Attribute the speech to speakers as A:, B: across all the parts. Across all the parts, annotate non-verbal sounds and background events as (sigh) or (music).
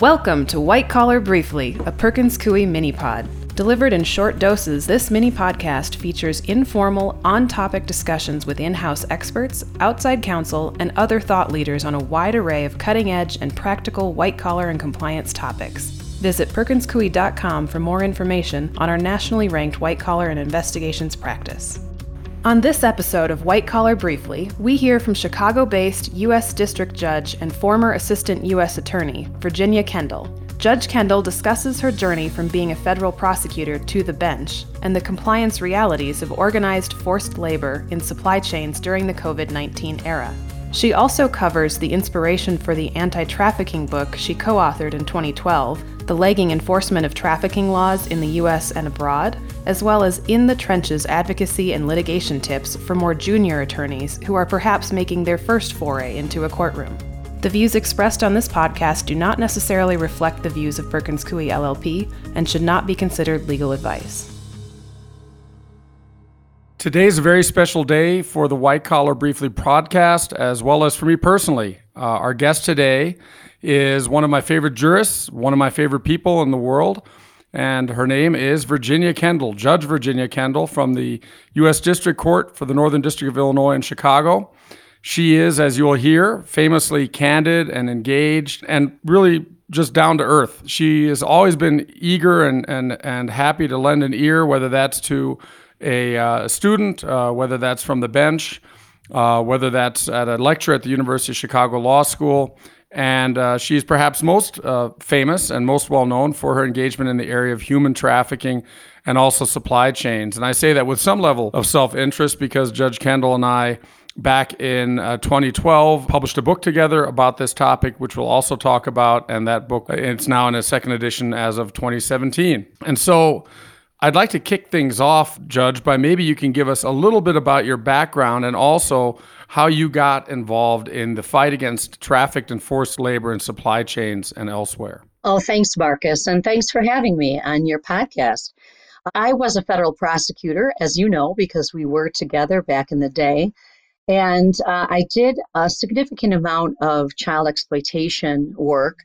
A: Welcome to White Collar Briefly, a Perkins Coie mini pod. Delivered in short doses, this mini podcast features informal, on topic discussions with in house experts, outside counsel, and other thought leaders on a wide array of cutting edge and practical white collar and compliance topics. Visit perkinscoie.com for more information on our nationally ranked white collar and investigations practice. On this episode of White Collar Briefly, we hear from Chicago based U.S. District Judge and former Assistant U.S. Attorney, Virginia Kendall. Judge Kendall discusses her journey from being a federal prosecutor to the bench and the compliance realities of organized forced labor in supply chains during the COVID 19 era. She also covers the inspiration for the anti trafficking book she co authored in 2012, The Lagging Enforcement of Trafficking Laws in the U.S. and Abroad, as well as in the trenches advocacy and litigation tips for more junior attorneys who are perhaps making their first foray into a courtroom. The views expressed on this podcast do not necessarily reflect the views of Perkins Coie LLP and should not be considered legal advice.
B: Today is a very special day for the White Collar Briefly podcast, as well as for me personally. Uh, our guest today is one of my favorite jurists, one of my favorite people in the world and her name is Virginia Kendall, Judge Virginia Kendall from the U.S. District Court for the Northern District of Illinois in Chicago. She is, as you will hear, famously candid and engaged and really just down to earth. She has always been eager and, and, and happy to lend an ear, whether that's to a uh, student, uh, whether that's from the bench, uh, whether that's at a lecture at the University of Chicago Law School. And uh, she's perhaps most uh, famous and most well known for her engagement in the area of human trafficking and also supply chains. And I say that with some level of self interest because Judge Kendall and I, back in uh, 2012, published a book together about this topic, which we'll also talk about. And that book, it's now in a second edition as of 2017. And so, I'd like to kick things off, Judge, by maybe you can give us a little bit about your background and also how you got involved in the fight against trafficked and forced labor in supply chains and elsewhere.
C: Oh, thanks, Marcus, and thanks for having me on your podcast. I was a federal prosecutor, as you know, because we were together back in the day. And uh, I did a significant amount of child exploitation work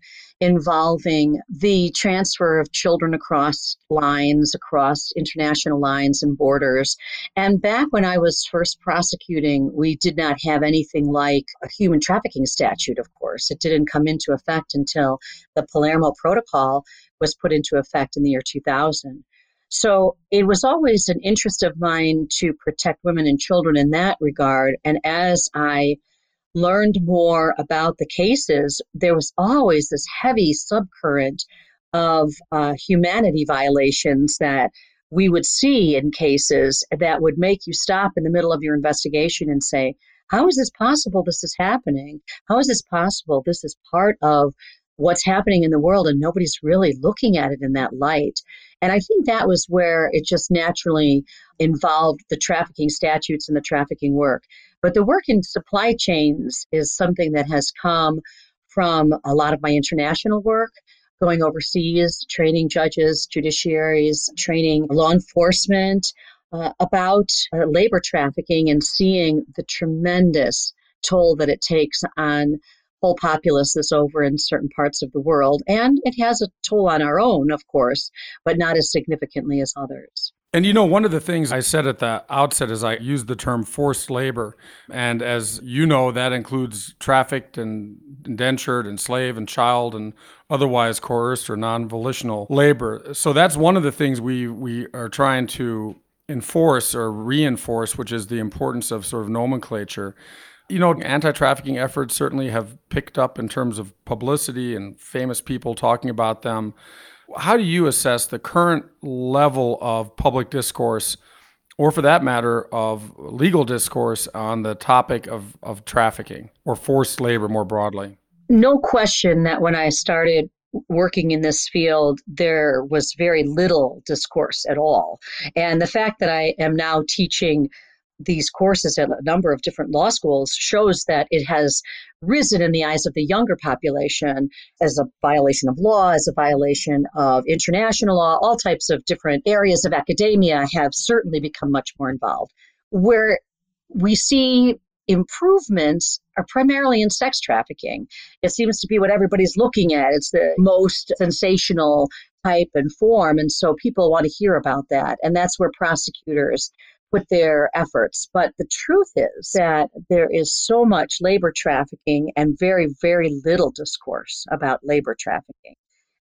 C: involving the transfer of children across lines, across international lines and borders. And back when I was first prosecuting, we did not have anything like a human trafficking statute, of course. It didn't come into effect until the Palermo Protocol was put into effect in the year 2000. So it was always an interest of mine to protect women and children in that regard. And as I learned more about the cases, there was always this heavy subcurrent of uh, humanity violations that we would see in cases that would make you stop in the middle of your investigation and say, How is this possible this is happening? How is this possible? This is part of what's happening in the world, and nobody's really looking at it in that light. And I think that was where it just naturally involved the trafficking statutes and the trafficking work. But the work in supply chains is something that has come from a lot of my international work, going overseas, training judges, judiciaries, training law enforcement uh, about uh, labor trafficking and seeing the tremendous toll that it takes on whole populaces over in certain parts of the world. And it has a toll on our own, of course, but not as significantly as others.
B: And you know, one of the things I said at the outset is I used the term forced labor. And as you know, that includes trafficked and indentured and slave and child and otherwise coerced or non volitional labor. So that's one of the things we, we are trying to enforce or reinforce, which is the importance of sort of nomenclature. You know, anti trafficking efforts certainly have picked up in terms of publicity and famous people talking about them. How do you assess the current level of public discourse, or for that matter, of legal discourse on the topic of, of trafficking or forced labor more broadly?
C: No question that when I started working in this field, there was very little discourse at all. And the fact that I am now teaching these courses at a number of different law schools shows that it has risen in the eyes of the younger population as a violation of law, as a violation of international law. All types of different areas of academia have certainly become much more involved. Where we see improvements are primarily in sex trafficking. It seems to be what everybody's looking at. It's the most sensational type and form. And so people want to hear about that. And that's where prosecutors put their efforts. But the truth is that there is so much labor trafficking and very, very little discourse about labor trafficking.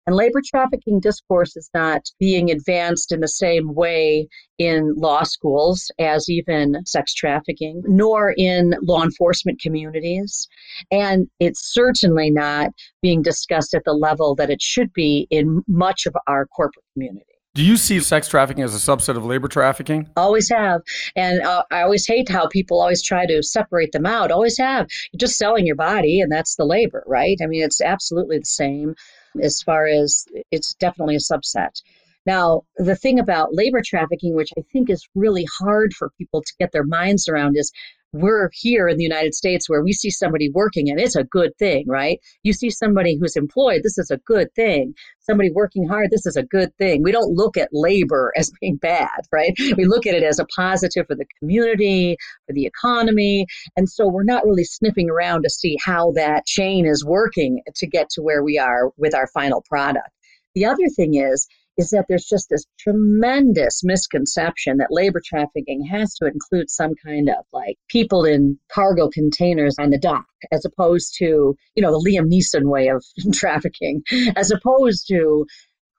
C: And labor trafficking discourse is not being advanced in the same way in law schools as even sex trafficking, nor in law enforcement communities. And it's certainly not being discussed at the level that it should be in much of our corporate community.
B: Do you see sex trafficking as a subset of labor trafficking?
C: Always have. And uh, I always hate how people always try to separate them out. Always have. You're just selling your body, and that's the labor, right? I mean, it's absolutely the same as far as it's definitely a subset. Now, the thing about labor trafficking, which I think is really hard for people to get their minds around, is we're here in the United States where we see somebody working and it's a good thing, right? You see somebody who's employed, this is a good thing. Somebody working hard, this is a good thing. We don't look at labor (laughs) as being bad, right? We look at it as a positive for the community, for the economy. And so we're not really sniffing around to see how that chain is working to get to where we are with our final product. The other thing is, is that there's just this tremendous misconception that labor trafficking has to include some kind of like people in cargo containers on the dock, as opposed to, you know, the Liam Neeson way of (laughs) trafficking, as opposed to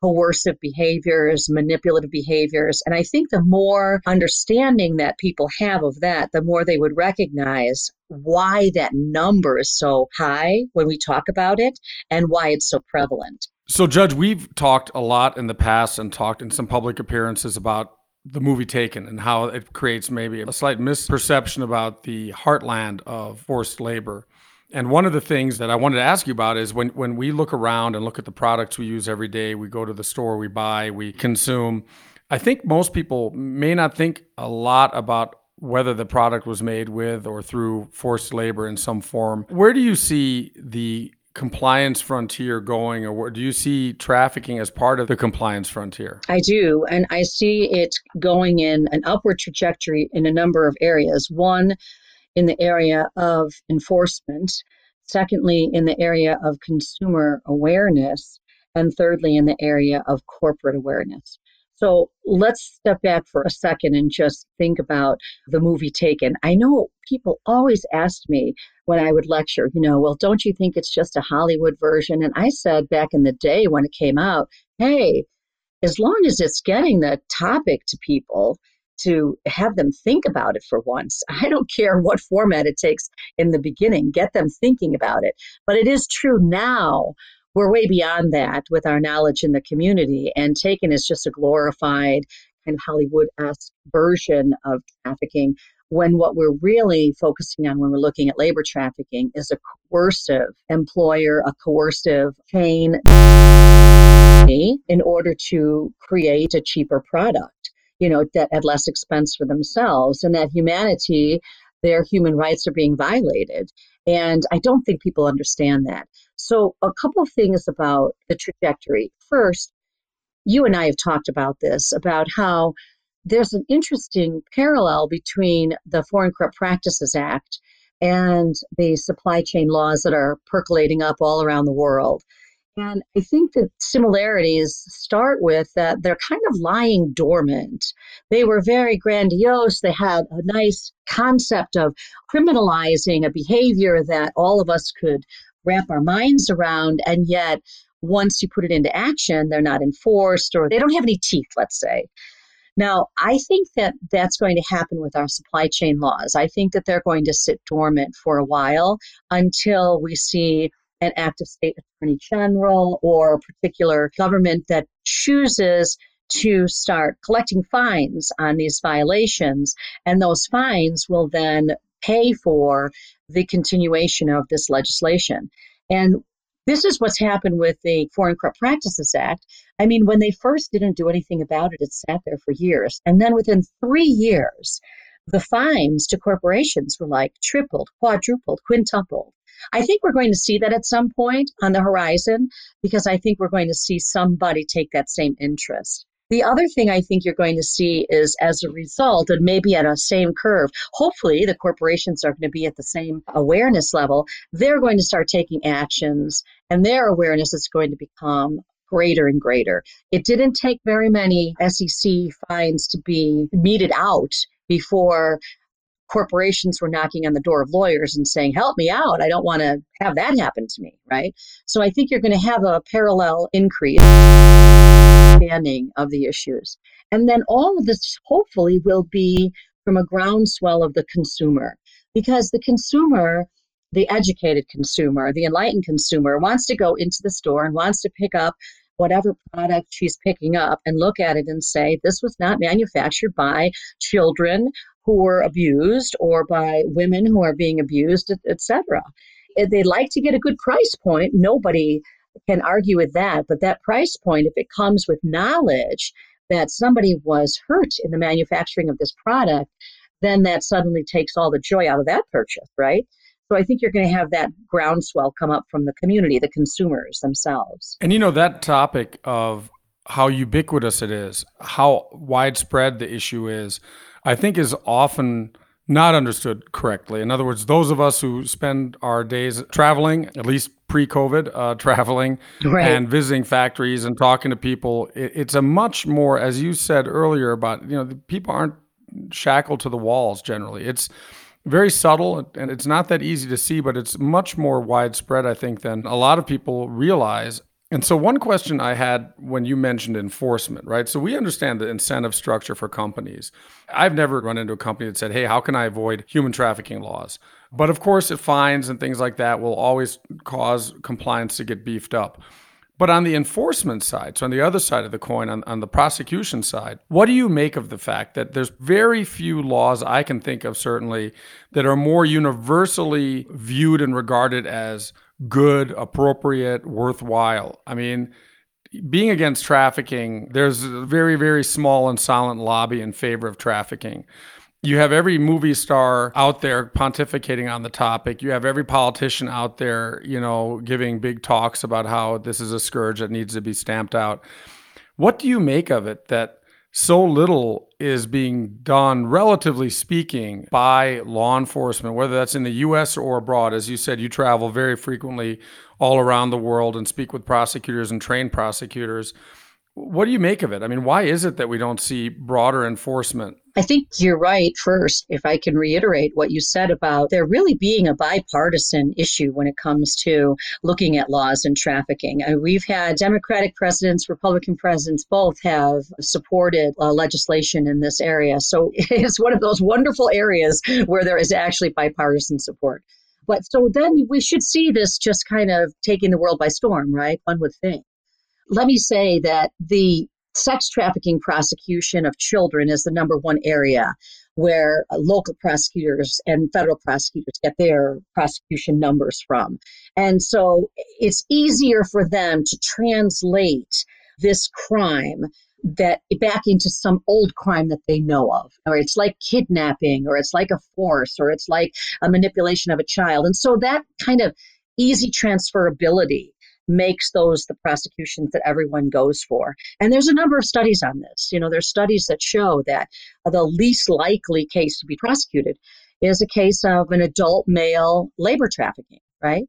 C: coercive behaviors, manipulative behaviors. And I think the more understanding that people have of that, the more they would recognize why that number is so high when we talk about it and why it's so prevalent.
B: So, Judge, we've talked a lot in the past and talked in some public appearances about the movie Taken and how it creates maybe a slight misperception about the heartland of forced labor. And one of the things that I wanted to ask you about is when, when we look around and look at the products we use every day, we go to the store, we buy, we consume. I think most people may not think a lot about whether the product was made with or through forced labor in some form. Where do you see the compliance frontier going, or do you see trafficking as part of the compliance frontier?
C: I do, and I see it going in an upward trajectory in a number of areas. One, in the area of enforcement, secondly, in the area of consumer awareness, and thirdly, in the area of corporate awareness. So let's step back for a second and just think about the movie Taken. I know people always asked me when I would lecture, you know, well, don't you think it's just a Hollywood version? And I said back in the day when it came out, hey, as long as it's getting the topic to people, to have them think about it for once. (laughs) I don't care what format it takes in the beginning, get them thinking about it. But it is true now we're way beyond that with our knowledge in the community. And Taken is just a glorified kind of Hollywood esque version of trafficking. When what we're really focusing on when we're looking at labor trafficking is a coercive employer, a coercive chain in order to create a cheaper product, you know, that at less expense for themselves. And that humanity, their human rights are being violated. And I don't think people understand that. So, a couple of things about the trajectory. First, you and I have talked about this about how there's an interesting parallel between the Foreign Corrupt Practices Act and the supply chain laws that are percolating up all around the world. And I think the similarities start with that they're kind of lying dormant. They were very grandiose. They had a nice concept of criminalizing a behavior that all of us could wrap our minds around. And yet, once you put it into action, they're not enforced or they don't have any teeth, let's say. Now, I think that that's going to happen with our supply chain laws. I think that they're going to sit dormant for a while until we see an active state attorney general or a particular government that chooses to start collecting fines on these violations. And those fines will then pay for the continuation of this legislation. And this is what's happened with the Foreign Corrupt Practices Act. I mean, when they first didn't do anything about it, it sat there for years. And then within three years, the fines to corporations were like tripled, quadrupled, quintupled. I think we're going to see that at some point on the horizon because I think we're going to see somebody take that same interest. The other thing I think you're going to see is as a result, and maybe at a same curve, hopefully the corporations are going to be at the same awareness level. They're going to start taking actions, and their awareness is going to become greater and greater. It didn't take very many SEC fines to be meted out before corporations were knocking on the door of lawyers and saying, Help me out. I don't want to have that happen to me, right? So I think you're going to have a parallel increase understanding of the issues. And then all of this hopefully will be from a groundswell of the consumer because the consumer the educated consumer, the enlightened consumer, wants to go into the store and wants to pick up whatever product she's picking up and look at it and say, this was not manufactured by children who were abused or by women who are being abused, etc. They like to get a good price point. Nobody can argue with that. But that price point, if it comes with knowledge that somebody was hurt in the manufacturing of this product, then that suddenly takes all the joy out of that purchase, right? So I think you're going to have that groundswell come up from the community, the consumers themselves.
B: And you know, that topic of how ubiquitous it is, how widespread the issue is, I think is often not understood correctly. In other words, those of us who spend our days traveling, at least pre-COVID, uh, (laughs) traveling right. and visiting factories and talking to people, it, it's a much more, as you said earlier, about you know, people aren't shackled to the walls generally. It's very subtle and it's not that easy to see, but it's much more widespread, I think, than a lot of people realize. And so, one question I had when you mentioned enforcement, right? So, we understand the incentive structure for companies. I've never run into a company that said, hey, how can I avoid human trafficking laws? But of course, it fines and things like that will always cause compliance to get beefed up. But on the enforcement side, so on the other side of the coin, on, on the prosecution side, what do you make of the fact that there's very few laws I can think of, certainly, that are more universally viewed and regarded as good, appropriate, worthwhile? I mean, being against trafficking, there's a very, very small and silent lobby in favor of trafficking. You have every movie star out there pontificating on the topic. You have every politician out there, you know, giving big talks about how this is a scourge that needs to be stamped out. What do you make of it that so little is being done, relatively speaking, by law enforcement, whether that's in the US or abroad? As you said, you travel very frequently all around the world and speak with prosecutors and train prosecutors. What do you make of it? I mean, why is it that we don't see broader enforcement?
C: I think you're right. First, if I can reiterate what you said about there really being a bipartisan issue when it comes to looking at laws and trafficking. Uh, we've had Democratic presidents, Republican presidents, both have supported uh, legislation in this area. So (laughs) it's one of those wonderful areas where there is actually bipartisan support. But so then we should see this just kind of taking the world by storm, right? One would think. Let me say that the sex trafficking prosecution of children is the number one area where uh, local prosecutors and federal prosecutors get their prosecution numbers from. And so it's easier for them to translate this crime that back into some old crime that they know of or it's like kidnapping or it's like a force or it's like a manipulation of a child and so that kind of easy transferability makes those the prosecutions that everyone goes for. And there's a number of studies on this. You know, there's studies that show that the least likely case to be prosecuted is a case of an adult male labor trafficking, right?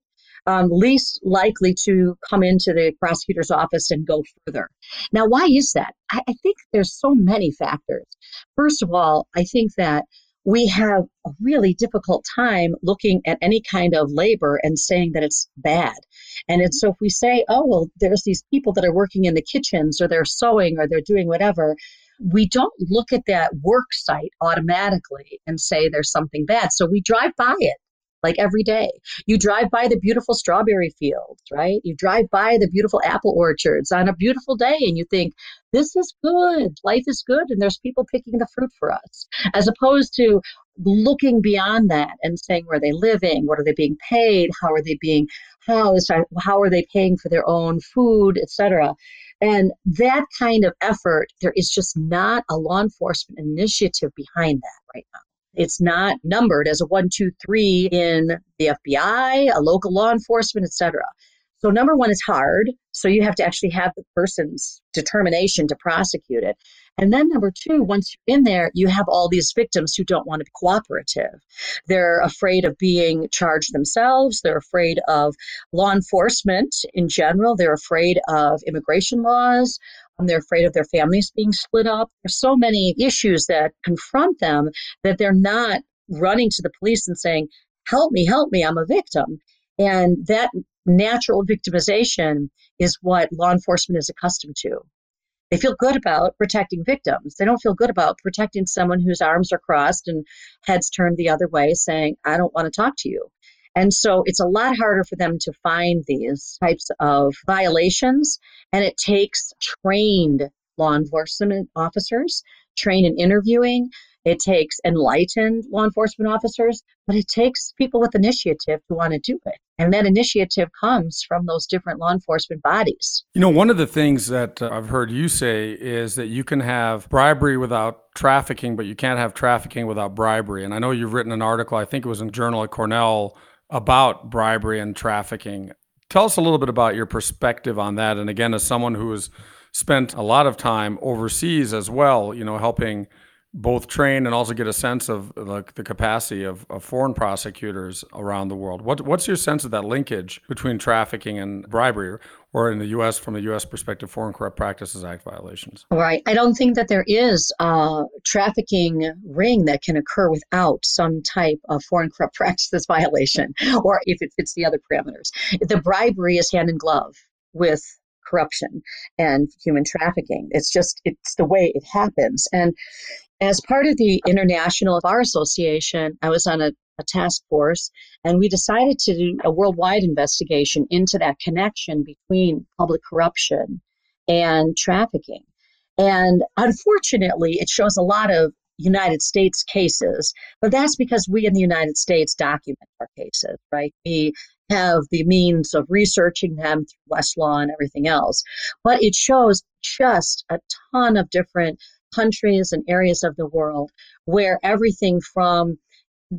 C: Um, least likely to come into the prosecutor's office and go further. Now, why is that? I, I think there's so many factors. First of all, I think that we have a really difficult time looking at any kind of labor and saying that it's bad. And it's, so if we say, oh, well, there's these people that are working in the kitchens or they're sewing or they're doing whatever, we don't look at that work site automatically and say there's something bad. So we drive by it like every day. You drive by the beautiful strawberry fields, right? You drive by the beautiful apple orchards on a beautiful day and you think, this is good. Life is good. And there's people picking the fruit for us, as opposed to looking beyond that and saying, where are they living? What are they being paid? How are they being housed? How are they paying for their own food, etc.? And that kind of effort, there is just not a law enforcement initiative behind that right now. It's not numbered as a one, two, three in the FBI, a local law enforcement, etc. So, number one is hard. So, you have to actually have the person's determination to prosecute it. And then, number two, once you're in there, you have all these victims who don't want to be cooperative. They're afraid of being charged themselves. They're afraid of law enforcement in general. They're afraid of immigration laws. Um, they're afraid of their families being split up. There's so many issues that confront them that they're not running to the police and saying, Help me, help me, I'm a victim. And that natural victimization is what law enforcement is accustomed to. They feel good about protecting victims. They don't feel good about protecting someone whose arms are crossed and heads turned the other way, saying, I don't want to talk to you. And so it's a lot harder for them to find these types of violations. And it takes trained law enforcement officers, trained in interviewing, it takes enlightened law enforcement officers, but it takes people with initiative to want to do it. And that initiative comes from those different law enforcement bodies.
B: You know, one of the things that uh, I've heard you say is that you can have bribery without trafficking, but you can't have trafficking without bribery. And I know you've written an article, I think it was in Journal at Cornell, about bribery and trafficking. Tell us a little bit about your perspective on that. And again, as someone who has spent a lot of time overseas as well, you know, helping both train and also get a sense of like the capacity of, of, foreign prosecutors around the world. What, what's your sense of that linkage between trafficking and bribery, or in the U.S. from the U.S. perspective, Foreign Corrupt Practices Act violations?
C: Right. I don't think that there is a trafficking ring that can occur without some type of Foreign Corrupt (laughs) Practices violation, or if it fits the other parameters. The bribery is hand in glove with corruption and human trafficking. It's just it's the way it happens. And as part of the International Bar Association, I was on a, a task force and we decided to do a worldwide investigation into that connection between public corruption and trafficking. And unfortunately, it shows a lot of United States cases, but that's because we in the United States document our cases, right? We have the means of researching them through Westlaw and everything else. But it shows just a ton of different countries and areas of the world where everything from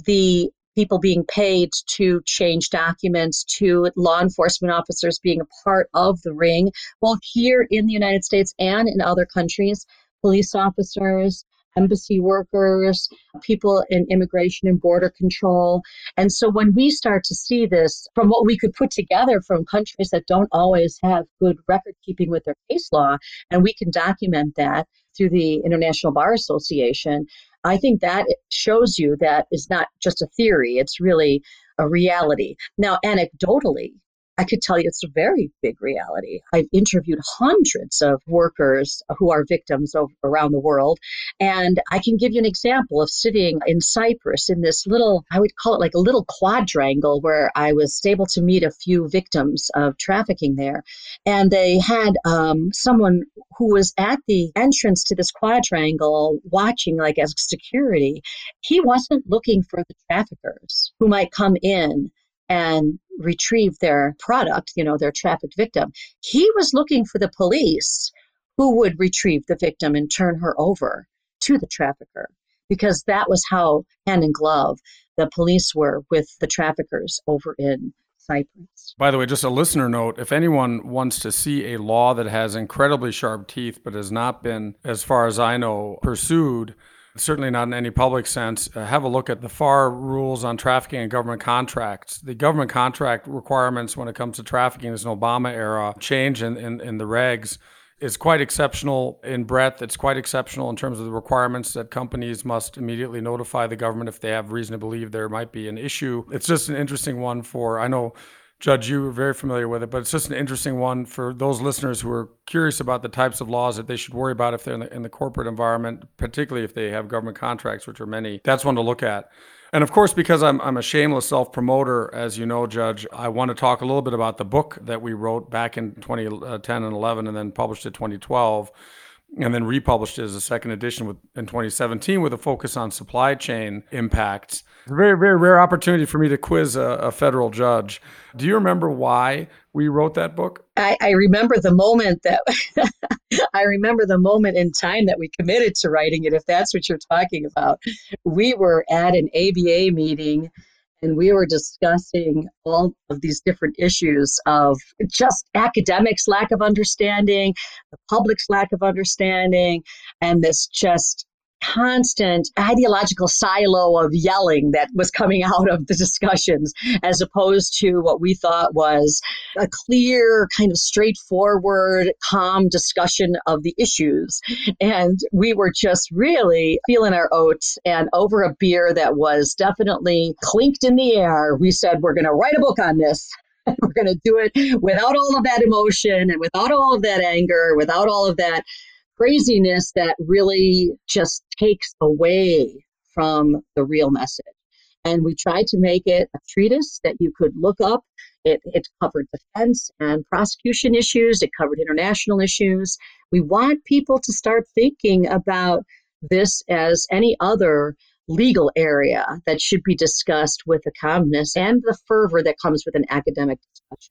C: the people being paid to change documents to law enforcement officers being a part of the ring, Well, here in the United States and in other countries, police officers, embassy workers, people in immigration and border control. And so when we start to see this from what we could put together from countries that don't always have good record keeping with their case law, and we can document that through the International Bar Association, I think that shows you that is not just a theory, it's really a reality. Now, anecdotally, I could tell you it's a very big reality. I've interviewed hundreds of workers who are victims of, around the world. And I can give you an example of sitting in Cyprus in this little, I would call it like a little quadrangle where I was able to meet a few victims of trafficking there. And they had um, someone who was at the entrance to this quadrangle watching, like as security. He wasn't looking for the traffickers who might come in and retrieve their product, you know, their trafficked victim. He was looking for the police who would retrieve the victim and turn her over to the trafficker because that was how hand in glove the police were with the traffickers over in Cyprus.
B: By the way, just a listener note if anyone wants to see a law that has incredibly sharp teeth but has not been, as far as I know, pursued, certainly not in any public sense, uh, have a look at the FAR rules on trafficking and government contracts. The government contract requirements when it comes to trafficking is an Obama era change in, in, in the regs is quite exceptional in breadth. It's quite exceptional in terms of the requirements that companies must immediately notify the government if they have reason to believe there might be an issue. It's just an interesting one for, I know Judge, you are very familiar with it, but it's just an interesting one for those listeners who are curious about the types of laws that they should worry about if they're in the, in the corporate environment, particularly if they have government contracts, which are many. That's one to look at. And of course, because I'm, I'm a shameless self promoter, as you know, Judge, I want to talk a little bit about the book that we wrote back in 2010 uh, and 11 and then published in 2012 and then republished it as a second edition with, in 2017 with a focus on supply chain impacts. It's a very, very rare opportunity for me to quiz a, a federal judge. Do you remember why we wrote that book?
C: I, I remember the moment that (laughs) I remember the moment in time that we committed to writing it, if that's what you're talking about. We were at an ABA meeting and we were discussing all of these different issues of just academics' lack of understanding, the public's lack of understanding, and this just constant ideological silo of yelling that was coming (laughs) out of the discussions, as opposed to what we thought was a clear, kind of straightforward, calm discussion of the issues. And we were just really feeling our oats. And over a beer that was definitely clinked in the air, we said, We're going to write a book on this. (laughs) We're going to do it without all of that emotion and without all of that anger, without all of that craziness that really just takes away from the real message. And we tried to make it a treatise that you could look up. It, it covered defense and prosecution issues, it covered international issues. We want people to start thinking about this as any other legal area that should be discussed with the calmness and the fervor that comes with an academic.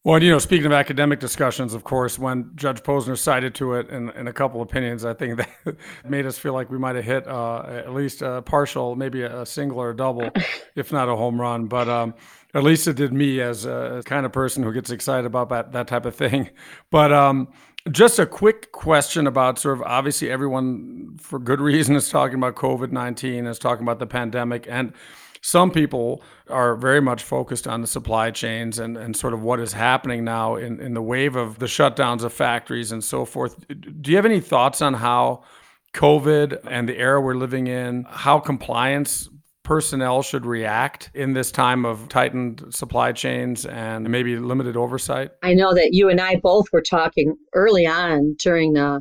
B: Well, you know, speaking of academic discussions, of course, when Judge Posner cited to it in, in a couple of opinions, I think (laughs) that made us feel like we might have hit uh, at least a partial, maybe a single or a double, (laughs) if not a home run. But um, at least it did me as a kind of person who gets excited about that, that type of thing. (laughs) But um, just a quick question about sort of obviously everyone, for good reason, is talking about COVID 19, is talking about the pandemic. And some people are very much focused on the supply chains and, and sort of what is happening now in, in the wave of the shutdowns of factories and so forth. Do you have any thoughts on how COVID and the era we're living in, how compliance personnel should react in this time of tightened supply chains and maybe limited oversight?
C: I know that you and I both were talking early on during the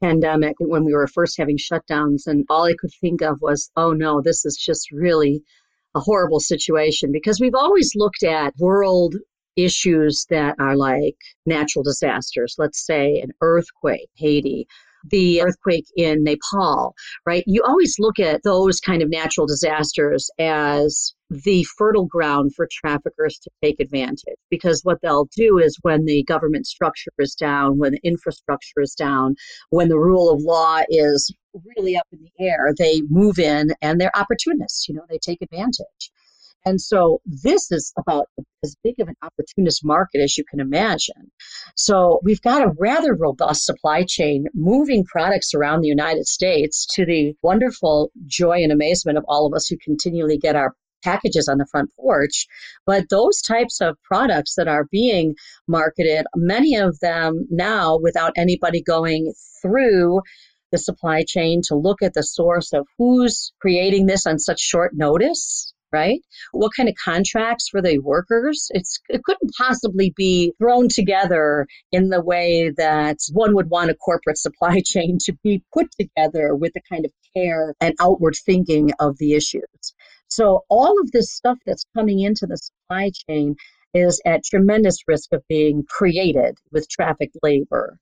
C: pandemic when we were first having shutdowns, and all I could think of was, oh no, this is just really a horrible situation because we've always looked at world issues that are like natural disasters, let's say an earthquake, Haiti, the earthquake in Nepal, right? You always look at those kind of natural disasters as the fertile ground for traffickers to take advantage because what they'll do is when the government structure is down, when the infrastructure is down, when the rule of law is really up in the air, they move in and they're opportunists, you know, they take advantage. And so this is about as big of an opportunist market as you can imagine. So we've got a rather robust supply chain moving products around the United States to the wonderful joy and amazement of all of us who continually get our packages on the front porch. But those types of products that are being marketed, many of them now without anybody going through the supply chain to look at the source of who's creating this on such short notice right? What kind of contracts for the workers? It's it couldn't possibly be thrown together in the way that one would want a corporate (laughs) supply chain to be put together with the kind of care and outward thinking of the issues. So all of this stuff that's coming into the supply chain is at tremendous risk of being created with trafficked labor.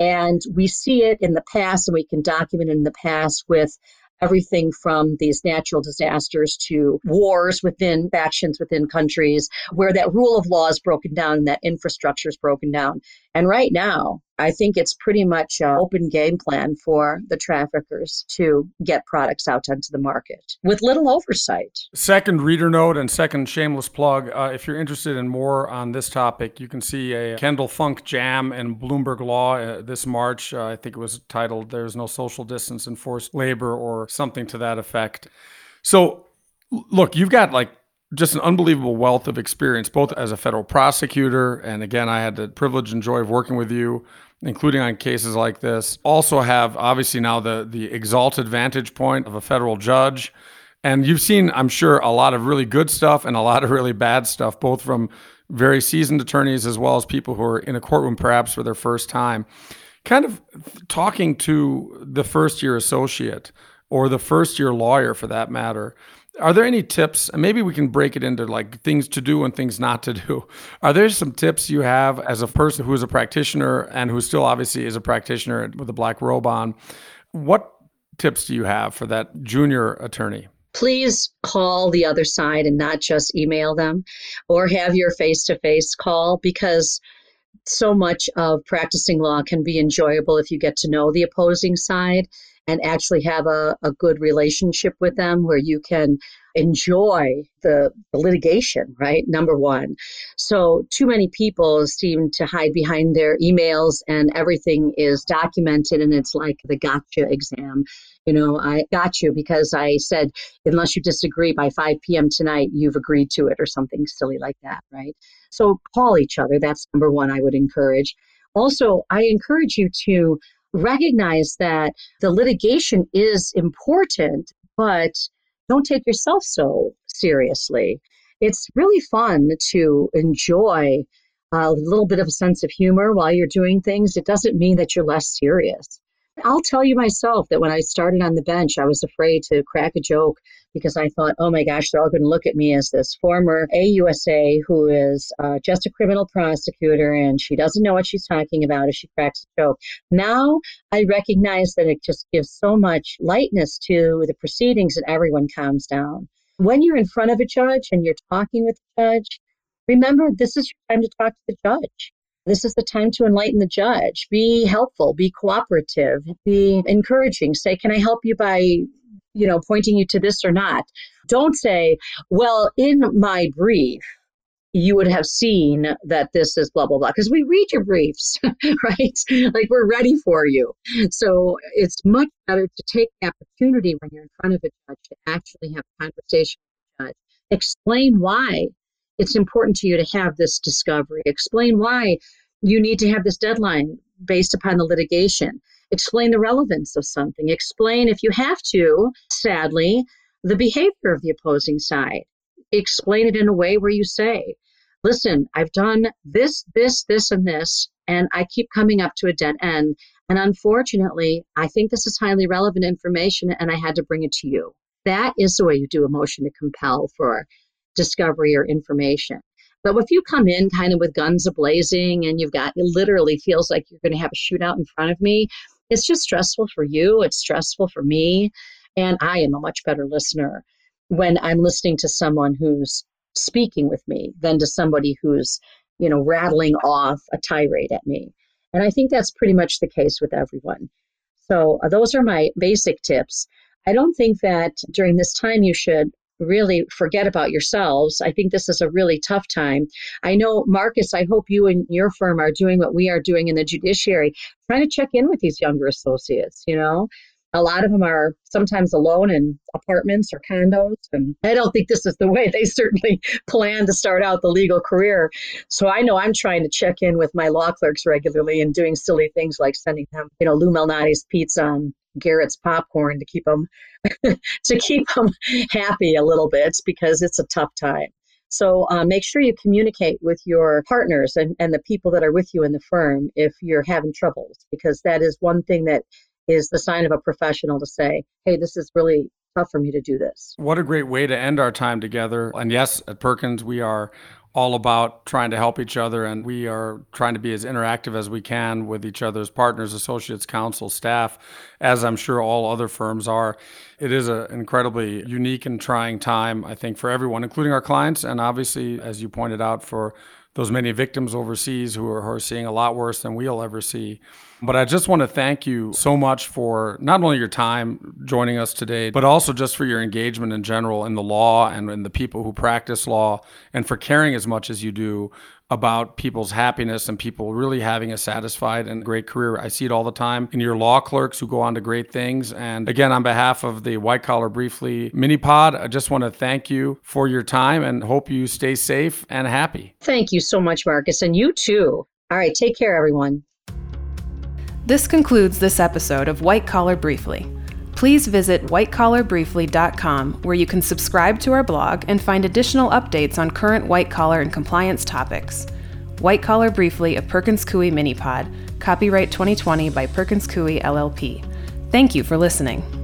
C: And we see it in the past, and we can document it in the past with everything from these natural disasters to wars within factions within countries where that rule of law is broken down and that infrastructure is broken down. And right now, I think it's pretty much an open game plan for the traffickers to get products out onto the market with little oversight.
B: Second reader note and second shameless plug uh, if you're interested in more on this topic, you can see a Kendall Funk jam in Bloomberg Law uh, this March. Uh, I think it was titled There's No Social Distance in Forced Labor or something to that effect. So, look, you've got like just an unbelievable wealth of experience, both as a federal prosecutor, and again, I had the privilege and joy of working with you, including on cases like this. Also, have obviously now the the exalted vantage point of a federal judge, and you've seen, I'm sure, a lot of really good stuff and a lot of really bad stuff, both from very seasoned attorneys as well as people who are in a courtroom perhaps for their first time. Kind of talking to the first year associate or the first year lawyer for that matter are there any tips? And maybe we can break it into like things to do and things not to do. Are there some tips you have as a person who is a practitioner and who still obviously is a practitioner with a black robe on? What tips do you have for that junior attorney?
C: Please call the other side and not just email them or have your face to face call because so much of practicing law can be enjoyable if you get to know the opposing side and actually have a, a good relationship with them where you can enjoy the, the, litigation, right? Number one. So, too many people seem to hide behind their emails and everything is documented and it's like the gotcha exam. You know, I got you because I said, unless you disagree by 5 p.m. tonight, you've agreed to it or something silly like that, right? So, call each other. That's number one I would encourage. Also, I encourage you to recognize that the litigation is important, but don't take yourself so seriously. It's really fun to enjoy a little bit of a sense of humor while you're doing things. It doesn't mean that you're less serious. I'll tell you myself that when I started on the bench, I was afraid to crack a joke because I thought, oh my gosh, they're all going to look at me as this former AUSA who is uh, just a criminal prosecutor and she doesn't know what she's talking about if she cracks a joke. Now I recognize that it just gives so much lightness to the proceedings and everyone calms down. When you're in front of a judge and you're talking with the judge, remember this is your time to talk to the judge. This is the time to enlighten the judge. Be helpful, be cooperative, be encouraging. Say, can I help you by, you know, pointing you to this or not? Don't say, well, in my brief, you would have seen that this is blah blah blah because we read your briefs (laughs) right like we're ready for you so it's much better to take the opportunity when you're in front of a judge to actually have a conversation with the judge explain why it's important to you to have this discovery. Explain why you need to have this deadline based upon the litigation. Explain the relevance of something. Explain, if you have to, sadly, the behavior of the opposing side. Explain it in a way where you say, listen, I've done this, this, this, and this, and I keep coming up to a dead end. And unfortunately, I think this is highly relevant information, and I had to bring it to you. That is the way you do a motion to compel for discovery or information. But if you come in kind of with guns ablazing and you've got it literally feels like you're going to have a shootout in front of me, it's just stressful for you. It's stressful for me. And I am a much better listener when I'm listening to someone who's speaking with me than to somebody who's, you know, rattling off a tirade at me. And I think that's pretty much the case with everyone. So uh, those are my basic tips. I don't think that during this time you should really forget about yourselves. I think this is a really tough time. I know, Marcus, I hope you and your firm are doing what we are doing in the judiciary, trying to check in with these younger associates, you know. A lot of them are sometimes alone in apartments or condos. And I don't think this is the way they certainly (laughs) plan to start out the legal career. So I know I'm trying to check in with my law clerks regularly and doing silly things like sending them, you know, Lou Malnati's pizza and Garrett's popcorn to keep them (laughs) to keep them happy a little bit because it's a tough time. So uh, make sure you communicate with your partners and, and the people that are with you in the firm if you're having troubles, because that is one thing that is the sign of a professional to say, hey, this is really tough for me to do this.
B: What a great way to end our time together. And yes, at Perkins, we are all about trying to help each other and we are trying to be as interactive as we can with each other's partners associates counsel staff as i'm sure all other firms are it is an incredibly unique and trying time i think for everyone including our clients and obviously as you pointed out for those many victims overseas who are, who are seeing a lot worse than we'll ever see. But I just want to thank you so much for not only your time joining us today, but also just for your engagement in general in the law and in the people who practice law and for caring as much as you do about people's happiness and people really having a satisfied and great career. I see it all the time in your law clerks who go on to great things. And again, on behalf of the White Collar Briefly mini pod, I just want to thank you for your time and hope you stay safe and happy.
C: Thank you so much, Marcus. And you too. All right, take care, everyone.
A: This concludes this episode of White Collar Briefly please visit whitecollarbriefly.com where you can subscribe to our blog and find additional updates on current white collar and compliance topics. White Collar Briefly, a Perkins Coie mini pod, copyright 2020 by Perkins Coie LLP. Thank you for listening.